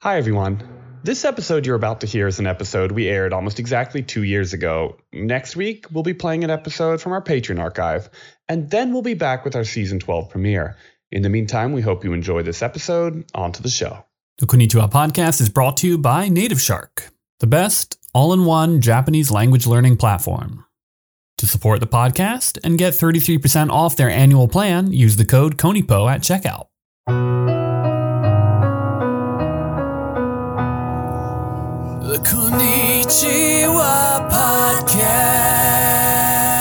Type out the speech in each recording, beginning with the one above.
Hi, everyone. This episode you're about to hear is an episode we aired almost exactly two years ago. Next week, we'll be playing an episode from our Patreon archive, and then we'll be back with our season 12 premiere. In the meantime, we hope you enjoy this episode. On to the show. The Konnichiwa podcast is brought to you by NativShark, the best all in one Japanese language learning platform. To support the podcast and get 33% off their annual plan, use the code KONIPO at checkout. Konnichiwa Podcast.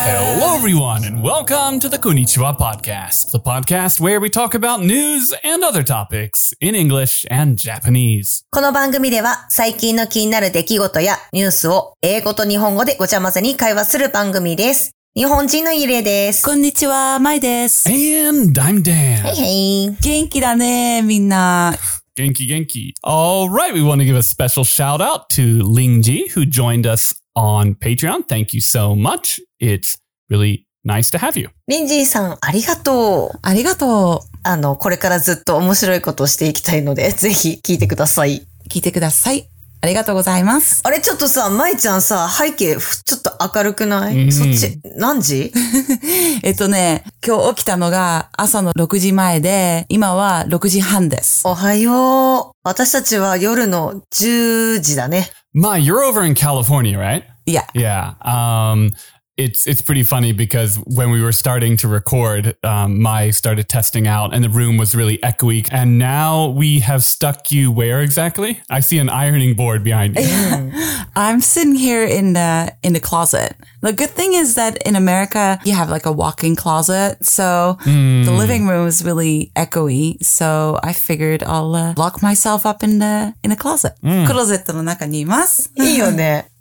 Hello, everyone, and welcome to the Konnichiwa Podcast, the podcast where we talk about news and other topics in English and Japanese. この番組では最近の気になる出来事やニュースを英語と日本語でごちゃ混ぜに会話する番組です。日本人のゆりえです。こんにちは、まいです。And I'm Dan. はいはい。元気だね、みんな。Genki Genki. All right, we want to give a special shout out to Lingji, who joined us on Patreon. Thank you so much. It's really nice to have you. リンジーさん、ありがとう。ありがとあの、これからずっと面白いことをしていきたいので、ぜひ聞いてください。う。聞いてください。ありがとうございます。あれ、ちょっとさ、まいちゃんさ、背景、ふちょっと明るくない、うんそっち、何時？えっとね、今日起きたのが朝の6時前で、今は6時半です。おはよう。私たちは夜の10時だね。Ma, you're over in California, right? いや、Yeah. Um, it's it's pretty funny because when we were starting to record, um, Mai started testing out, and the room was really echoey. And now we have stuck you where exactly? I see an ironing board behind you. I'm sitting here in the, in the closet. The good thing is that in America, you have like a walk-in closet. So the living room is really echoey. So I figured I'll uh, lock myself up in the, in the closet. クローゼットの中にいます。いいよね。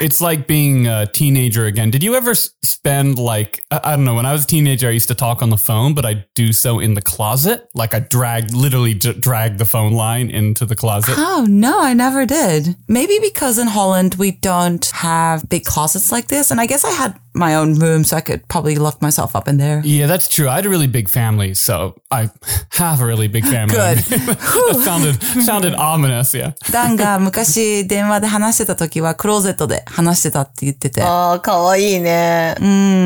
It's like being a teenager again. Did you ever spend like I, don't know? When I was a teenager, I used to talk on the phone, but I do so in the closet. Like I drag, literally drag the phone line into the closet. Oh, no, I never did. Maybe because in Holland we don't have big closets like this. And I guess I had my own room, so I could probably lock myself up in there. Yeah, that's true. I had a really big family, so I have a really big family. Good. that sounded sounded ominous. Yeah. ダンが昔電話で話してた時はクローゼットで話してたって言ってて。ああ、かわいいね。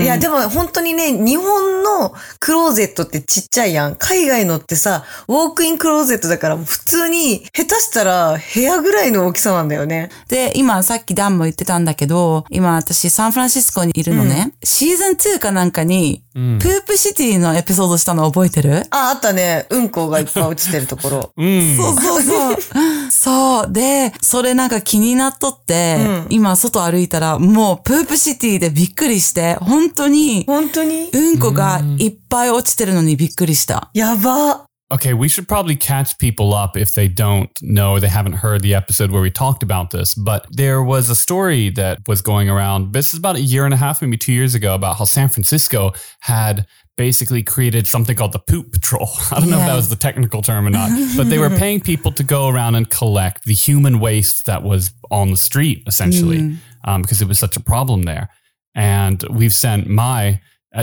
いや、でも本当にね、日本のクローゼットってちっちゃいやん。海外のってさ、ウォークインクローゼットだから普通に、下手したら部屋ぐらいの大きさなんだよね。で、今さっきダンも言ってたんだけど、今私サンフランシスコにいるのね。シーズン2かなんかに、プープシティのエピソードしたの覚えてる？あ、あったね。うんこがいっぱい落ちてるところ。そうそうそう。そう。で、それなんか気になっとって、今外歩いたらもうプープシティでびっくりして、本当に本当に？うんこがいっぱい落ちてるのにびっくりした。やば。Okay, we should probably catch people up if they don't know they haven't heard the episode where we talked about this. But there was a story that was going around. This is about a year and a half, maybe two years ago, about how San Francisco had basically created something called the poop patrol. I don't know if that was the technical term or not, but they were paying people to go around and collect the human waste that was on the street, essentially, um, because it was such a problem there. And we've sent uh,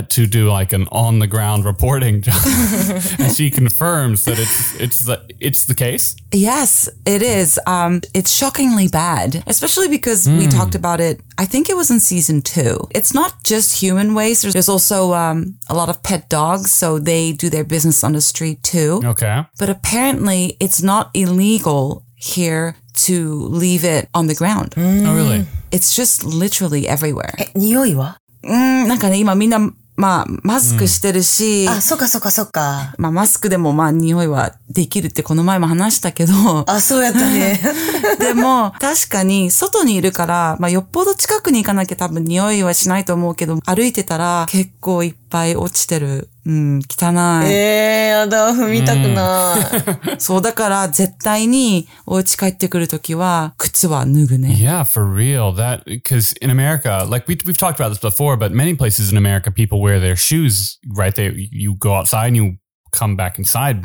to do like an on the ground reporting job, and she confirms that it's it's the it's the case. Yes, it is. Um, it's shockingly bad, especially because we talked about it. I think it was in season two. It's not just human waste. There's- There's also um, a lot of pet dogs, so they do their business on the street too. Okay. But apparently, it's not illegal here to leave it on the ground. Oh, really? It's just literally everywhere. え、匂いは うん、なんかね、今みんな、まあ、マスクしてるし、あ、そっかそっかそっか。まあ、マスクでもまあ、匂いはできるってこの前も話したけど、あ、そうやったね。でも、確かに、外にいるから、まあ、よっぽど近くに行かなきゃ多分匂いはしないと思うけど、歩いてたら結構いっぱい落ちてる。うん、汚い。えー、やだ、踏みたくない。そう、だから絶対にお家帰ってくるときは、靴は脱ぐね。Yeah, for real. That because in America, like we we've talked about this before, but many places in America, people wear their shoes. Right, they you go outside and you come back inside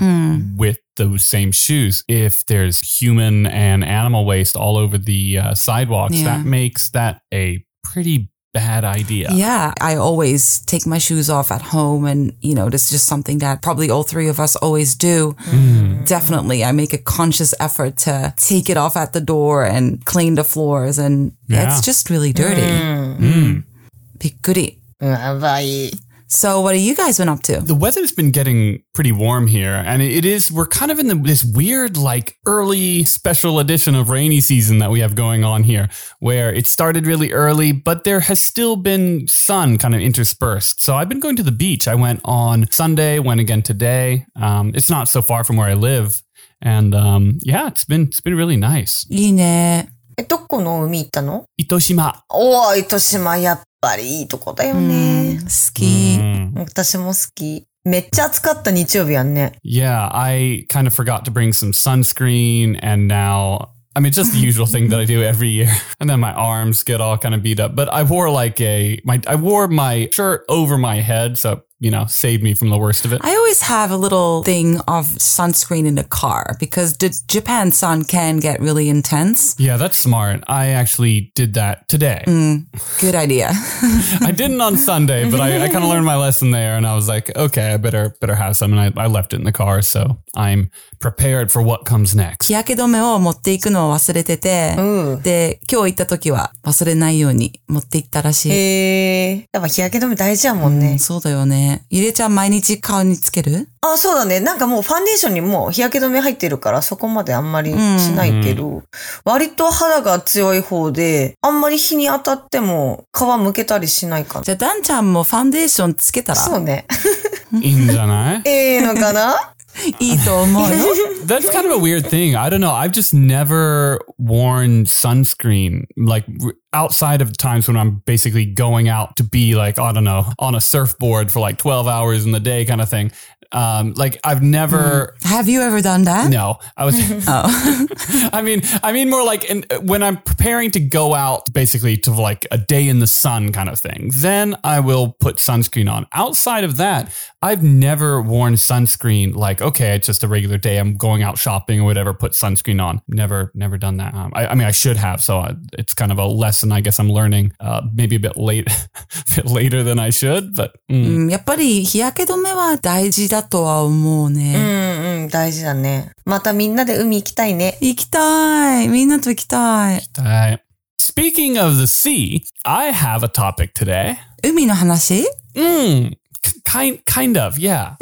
with those same shoes. If there's human and animal waste all over the uh, sidewalks, Yeah. that makes that a pretty bad idea. Yeah, I always take my shoes off at home and, you know, this is just something that probably all three of us always do. Mm. Definitely. I make a conscious effort to take it off at the door and clean the floors and yeah. it's just really dirty. Mm. Mm. Be goody. So what have you guys been up to? The weather's been getting pretty warm here, and it is. We're kind of in the, this weird, like early special edition of rainy season that we have going on here, where it started really early, but there has still been sun kind of interspersed. So I've been going to the beach. I went on Sunday, went again today. Um, it's not so far from where I live, and um, yeah, it's been it's been really nice. いいね。え、どこの海行ったの Itoshima. おー、糸島やっ ぱりいいとこだよね。好き。Mm. 私も好き。めっちゃ暑かった日曜日やんね。Yeah, I kind of forgot to bring some sunscreen, and now I mean, just the usual thing that I do every year. And then my arms get all kind of beat up. But I wore like a my I wore my shirt over my head, so you know, saved me from the worst of it. I always have a little thing of sunscreen in the car because the Japan sun can get really intense. Yeah, that's smart. I actually did that today. Good idea. I didn't on Sunday, but I, I kind of learned my lesson there, and I was like, okay, I better better have some, and I, I left it in the car, so I'm prepared for what comes next. 日焼け止めを持っていくのを忘れてて、うん。で、今日行った時は忘れないように持って行ったらしい。へえ。やっぱ日焼け止め大事やもんね。そうだよね。 ゆりえちゃん毎日顔につける？あ、そうだね。なんかもうファンデーションにも日焼け止め入ってるからそこまであんまりしないけど、割と肌が強い方で、あんまり日に当たっても皮むけたりしないかな。じゃあ、ダンちゃんもファンデーションつけたら？そうね。いいんじゃない? ええのかな？That's kind of a weird thing. I don't know. I've just never worn sunscreen like outside of times when I'm basically going out to be like, I don't know, on a surfboard for like 12 hours in the day kind of thing. Um, like I've never, Have you ever done that? no, I was, Oh. I mean, I mean more like in, when I'm preparing to go out basically to like a day in the sun kind of thing, then I will put sunscreen on. Outside of that, I've never worn sunscreen like, okay, it's just a regular day. I'm going out shopping or whatever, put sunscreen on. Never, never done that. Um, I, I mean, I should have. So I, it's kind of a lesson I guess I'm learning, uh, maybe a bit late, a bit later than I should, but mm. うんやっぱり日焼け止めは大事だ とは思ううね。んうん、大事だね。またみんなで海行きたいね。行きたい。みんなと行きたい。Uh, speaking of the sea, I have a topic today. 海の話 Mm, k- kind kind of, yeah.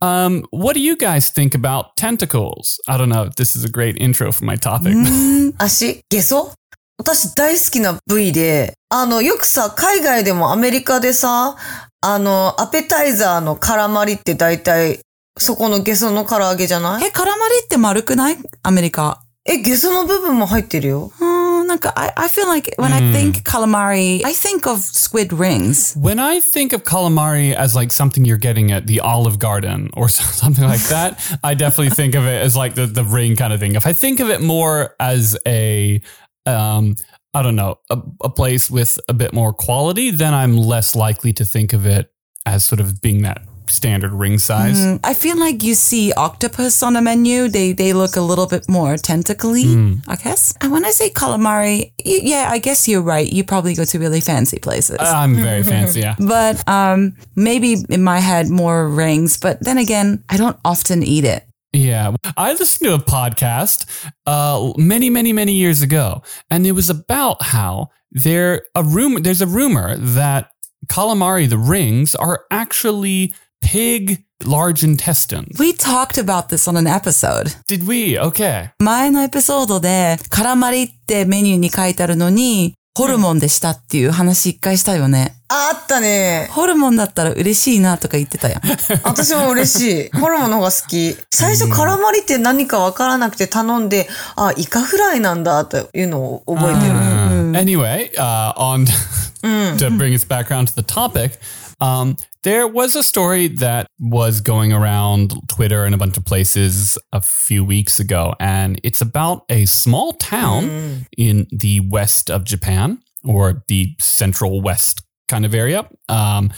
Um, what do you guys think about tentacles? I don't know if this is a great intro for my topic. うん足ゲソ私大好きな部位で、あの、よくさ、海外でもアメリカでさ、あの、アペタイザーのカラマリって大体、そこのゲソの唐揚げじゃないえ、カラマリって丸くないアメリカ。え、ゲソの部分も入ってるよ。うん、なんか、I, I feel like when I think calamari, I think of squid rings. when I think of calamari as like something you're getting at the Olive Garden or something like that, I definitely think of it as like the, the ring kind of thing. If I think of it more as a, um, I don't know, a, a place with a bit more quality, then I'm less likely to think of it as sort of being that standard ring size. Mm, I feel like you see octopus on a menu. They they look a little bit more tentacly, I guess. And when I say calamari, yeah, I guess you're right. You probably go to really fancy places. I'm very fancy, yeah. but um, maybe in my head more rings. But then again, I don't often eat it. Yeah, I listened to a podcast uh, many, many, many years ago, and it was about how there a rumor. There's a rumor that calamari, the rings, are actually pig large intestines. We talked about this on an episode. Did we? Okay. 前のエピソードで、カラマリってメニューに書いてあるのに、 ホルモンでしたっていう話一回したよね。ああったね。ホルモンだったら嬉しいなとか言ってたやん。私も嬉しい。ホルモンの方が好き。最初カラマリって何かわからなくて頼んで、あ、イカフライなんだというのを覚えてる。Uh, anyway, uh, on to bring us back around to the topic, um, There was a story that was going around Twitter and a bunch of places a few weeks ago, and it's about a small town mm. in the west of Japan or the central west kind of area um,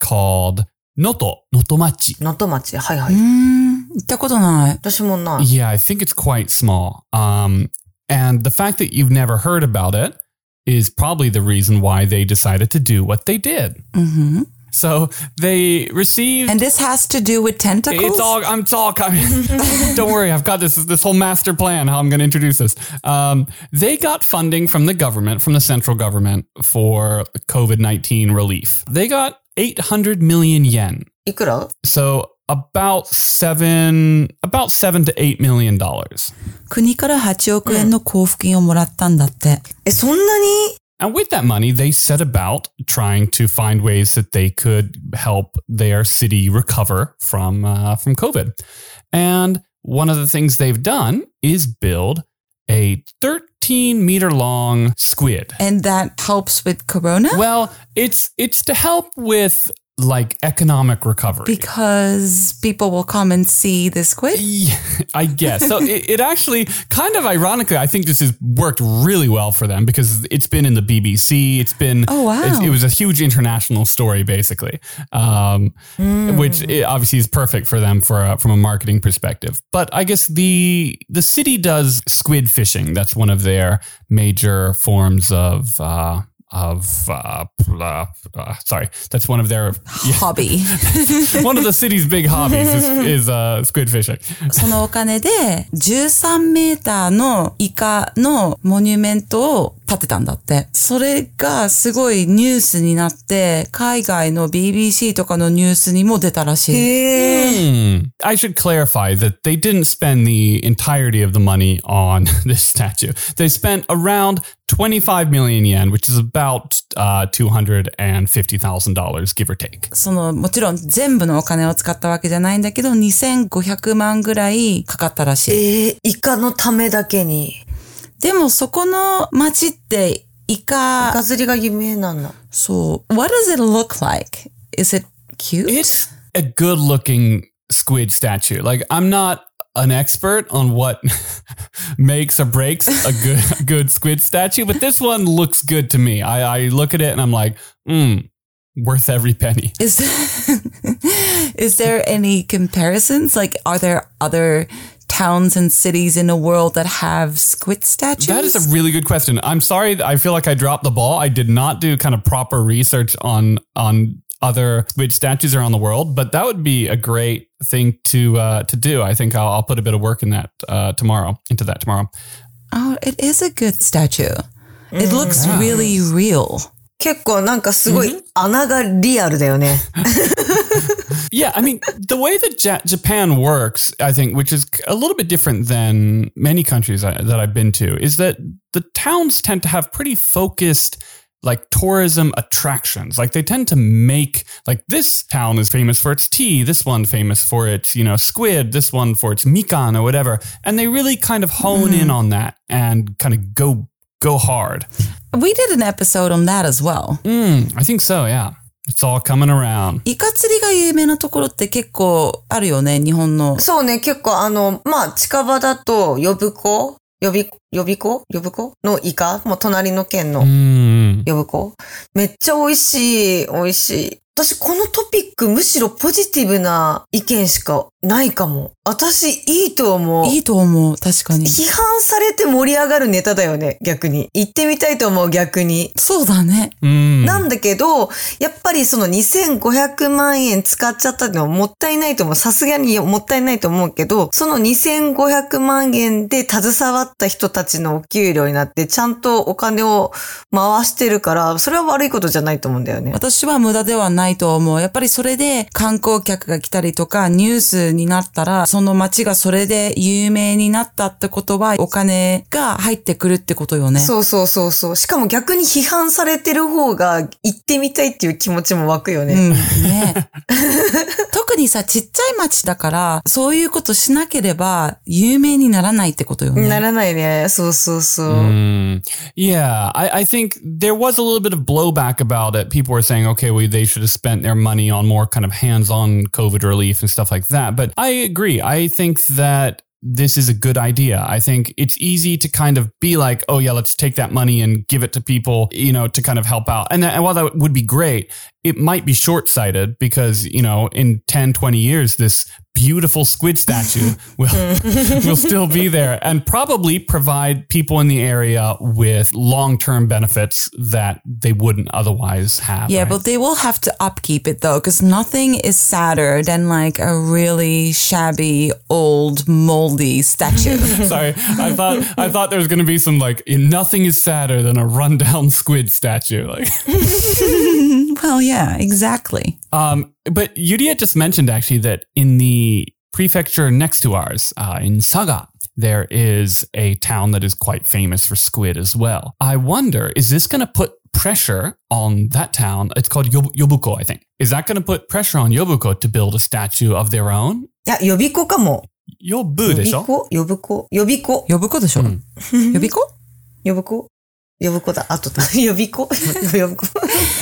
called Noto, Notomachi. Notomachi, hi, hi. Mm, yeah, I think it's quite small. Um, and the fact that you've never heard about it is probably the reason why they decided to do what they did. Mm-hmm. So they received. And this has to do with tentacles? it's all. I'm. It's all coming. Don't worry. I've got this. This whole master plan. How I'm going to introduce this. Um, they got funding from the government, from the central government, for COVID nineteen relief. They got 800 million yen. いくら So about seven, about seven to eight million dollars. 国から8億円の交付金をもらったんだって。え、そんなに and with that money, they set about trying to find ways that they could help their city recover from uh, from COVID. And one of the things they've done is build a 13 meter long squid. And that helps with corona? Well, it's it's to help with like economic recovery. because people will come and see the squid? Yeah, I guess. So it, it actually kind of ironically, I think this has worked really well for them because it's been in the BBC. It's been Oh, wow. It, it was a huge international story, basically, um, which it obviously is perfect for them for a, from a marketing perspective. But I guess the the city does squid fishing. That's one of their major forms of. Uh, of uh, uh, uh, sorry, that's one of their Hobby. one of the city's big hobbies is, is uh, squid fishing. そのお金で13メーターのイカのモニュメントを 建てたんだって。それがすごいニュースになって、海外の BBC とかのニュースにも出たらしい。Hmm. I should clarify that they didn't spend the entirety of the money on this statue. They spent around 25 million yen, which is about uh, $250,000, give or take. その、もちろん全部のお金を使ったわけじゃないんだけど、2500万ぐらいかかったらしい。えー、イカのためだけに。でもそこの街ってイカ、イカ釣りが有名なんだ。そう、what does it look like? Is it cute? It's a good looking squid statue. Like, I'm not an expert on what makes or breaks a good, a good squid statue, but this one looks good to me. I, I look at it and I'm like, hmm, worth every penny. Is is there any comparisons? Like, are there other towns and cities in the world that have squid statues? That is a really good question. I'm sorry. I feel like I dropped the ball. I did not do kind of proper research on on other squid statues around the world, but that would be a great thing to uh, to do. I think I'll, I'll put a bit of work in that uh, tomorrow. Into that tomorrow. oh, it is a good statue. It looks really real. 結構なんかすごい穴がリアルだよね。 Yeah, I mean, the way that ja- Japan works, I think, which is a little bit different than many countries I, that I've been to, is that the towns tend to have pretty focused like tourism attractions. Like they tend to make like this town is famous for its tea, this one famous for its, you know, squid, this one for its mikan or whatever. And they really kind of hone in on that and kind of go go hard. We did an episode on that as well. Mm, I think so, yeah. It's all coming around. イカ釣りが有名なところって結構あるよね、日本の。そうね、結構あの、まあ、近場だと、呼ぶ子？呼び、呼び子？呼ぶ子？のイカ？もう隣の県の Mm. 呼ぶ子？めっちゃ美味しい、美味しい。私、このトピック、むしろポジティブな意見しかないかも。私、いいと思う。いいと思う、確かに。批判されて盛り上がるネタだよね、逆に。行ってみたいと思う、逆に。そうだね。Mm. なんだけど、やっぱりその2500万円使っちゃったのはもったいないと思う。さすがにもったいないと思うけど、その2500万円で携わった人たちのお給料になって、ちゃんとお金を回してるから、それは悪いことじゃないと思うんだよね。私は無駄ではないと思う。やっぱりそれで観光客が来たりとかニュースになったら、その街がそれで有名になったってことはお金が入ってくるってことよね。そうそうそうそう。しかも逆に批判されてる方が行ってみたいっていう気持ちも湧くよね。うん、ね。特にさ、ちっちゃい町だから、そういうことしなければ有名にならないってことよね。ならないね。そうそうそう。Mm, yeah, I, I think there was a little bit of blowback about it. People were saying, okay, well, they should have spent their money on more kind of hands on COVID relief and stuff like that. But I agree. I think that this is a good idea. I think it's easy to kind of be like, oh, yeah, let's take that money and give it to people, you know, to kind of help out. And, that, and while that would be great, it might be short sighted because, you know, in 10, 20 years, this beautiful squid statue will will still be there and probably provide people in the area with long-term benefits that they wouldn't otherwise have. Yeah, right? but they will have to upkeep it though, because nothing is sadder than like a really shabby, old, moldy statue. Sorry, I thought I thought there was going to be some like nothing is sadder than a rundown squid statue. Like, well, yeah, exactly. um, but Yurie just mentioned actually that in the prefecture next to ours, uh, in Saga, there is a town that is quite famous for squid as well. I wonder, is this going to put pressure on that town? It's called Yob- Yobuko, I think. Is that going to put pressure on Yobuko to build a statue of their own? いや、予備校かも。 Yobu 予でしょ備校予備校予備校呼ぶ子でしょ、うん呼び子予備校予備校だ。あとだ。予備校予備校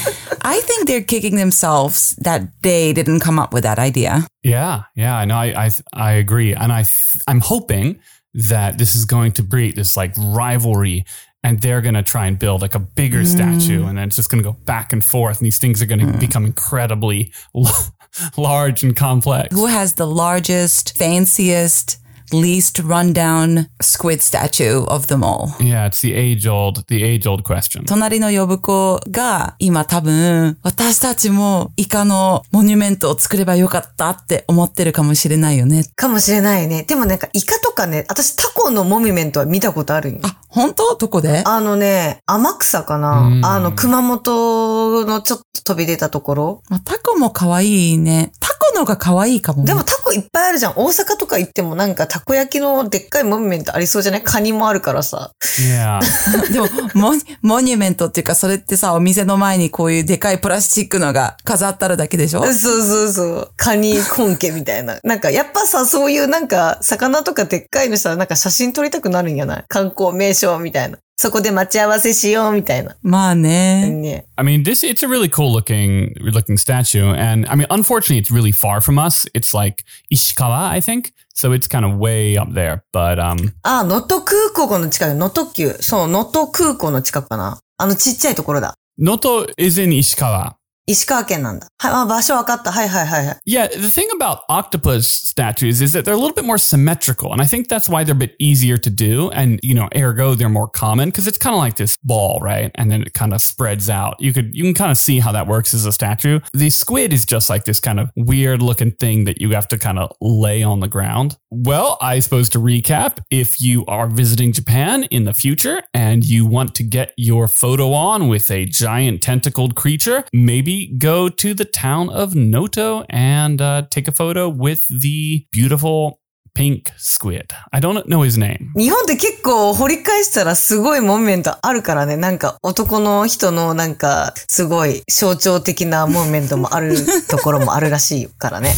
I think they're kicking themselves that they didn't come up with that idea. Yeah, yeah, I know. I I, I agree, and I I'm hoping that this is going to breed this like rivalry, and they're going to try and build like a bigger mm. statue, and then it's just going to go back and forth, and these things are going to mm. become incredibly large and complex. Who has the largest, fanciest, least rundown squid statue of them all? Yeah, it's the age old the age old question. 隣の呼ぶ子が今多分私たちもイカのモニュメントを作ればよかったって思ってるかもしれないよね。かもしれないね。でもなんかイカとかね、私タコのモミュメントは見たことあるんよ。あ、本当？どこで？あのね、天草かうなんあの、熊本のちょっと飛び出たところ。まあタコも可愛いね。タコのが可愛いかもね。でもタコいっぱいあるじゃん。大阪とか行ってもなんかたこ焼きのでっかいモミュメントありそうじゃない？カニもあるからさ。Yeah, でもモニ、モニュメントっていうか、それってさ、お店の前にこういうでかいプラスチックのが飾ってあるだけでしょ？そうそうそう。カニ本家みたいな。なんかやっぱさ、そういうなんか魚とかでっかいのしたらなんか写真撮りたくなるんやない？観光名所みたいな。そこで待ち合わせしようみたいな。まあね。ね。I mean this it's a really cool looking looking statue, and I mean unfortunately it's really far from us. It's like Ishikawa, I think, so it's kind of way up there. But um, あ、能登空港の近く、能登急。そう、能登空港の近くかな。あのちっちゃいところだ。Noto is in Ishikawa. 石川県なんだ。はい、あ、場所わかった。はいはいはいはい。 Yeah, the thing about octopus statues is that they're a little bit more symmetrical, and I think that's why they're a bit easier to do, and you know, ergo they're more common because it's kind of like this ball, right? And then it kind of spreads out. You could you can kind of see how that works as a statue. The squid is just like this kind of weird looking thing that you have to kind of lay on the ground. Well, I suppose to recap, if you are visiting Japan in the future and you want to get your photo on with a giant tentacled creature, maybe go to the town of Noto and uh, take a photo with the beautiful pink squid. I don't know his name. 日本って結構掘り返したらすごいモミュメントあるからね。なんか男の人のなんかすごい象徴的なモミュメントもあるところもあるらしいからね。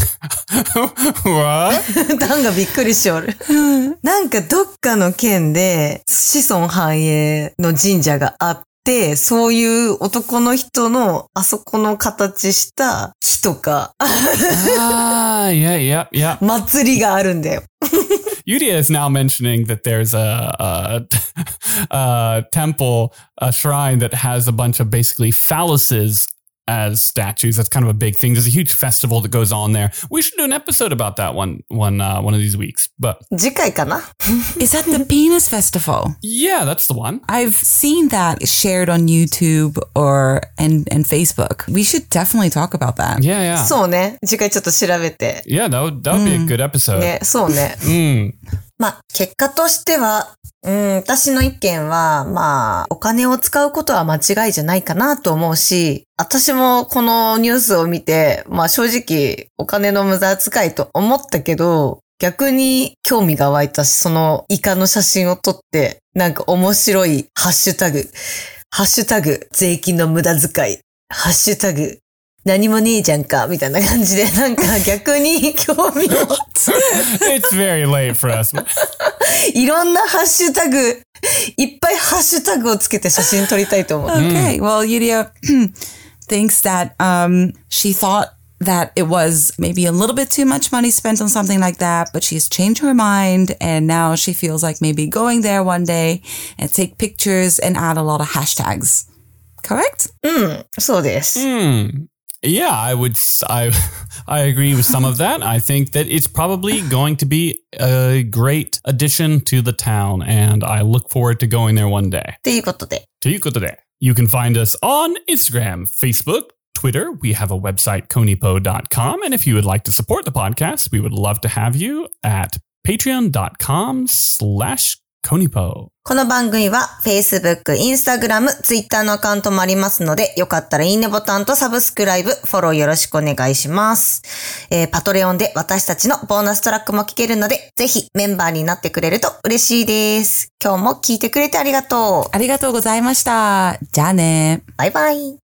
what? ダンがびっくりしおる。なんかどっかの県で子孫繁栄の神社があって、そういう男の人のあそこの形した木とか、ah, yeah, yeah, yeah. 祭りがあるんだよ。Yudia is now mentioning that there's a, a, a temple, a shrine that has a bunch of basically phalluses as statues. That's kind of a big thing. There's a huge festival that goes on there. We should do an episode about that one one uh, one of these weeks. But 次回かな Is that the penis festival? yeah, that's the one. I've seen that shared on YouTube or and, and Facebook. We should definitely talk about that. Yeah, yeah. そうね。次回ちょっと調べて。 yeah, that would that would be a good episode. ね、そうね。 Mm. まあ、結果としては、 うん、私の意見は、まあ、お金を使うことは間違いじゃないかなと思うし、私もこのニュースを見て、まあ正直、お金の無駄遣いと思ったけど、逆に興味が湧いたし、そのイカの写真を撮って、なんか面白いハッシュタグ、ハッシュタグ、税金の無駄遣い、ハッシュタグ、何もねえじゃんか、みたいな感じで、なんか逆に興味を。It's very late for us. いろんなハッシュタグ、いっぱいハッシュタグをつけて写真撮りたいと思う。Okay, hmm. well, Yurie thinks that、um, she thought that it was maybe a little bit too much money spent on something like that, but she's changed her mind and now she feels like maybe going there one day and take pictures and add a lot of hashtags. Correct? Hmm, うん、そうです。うん。yeah, I would. I I agree with some of that. I think that it's probably going to be a great addition to the town, and I look forward to going there one day. ということで。ということで、you can find us on Instagram, Facebook, Twitter. We have a website, konipo.com, and if you would like to support the podcast, we would love to have you at patreon.com slash konipo. この番組は Facebook、Instagram、Twitter のアカウントもありますので、よかったらいいねボタンとサブスクライブ、フォローよろしくお願いします。えーパトレオンで私たちのボーナストラックも聞けるので、ぜひメンバーになってくれると嬉しいです。今日も聞いてくれてありがとう。ありがとうございました。じゃあね。バイバイ。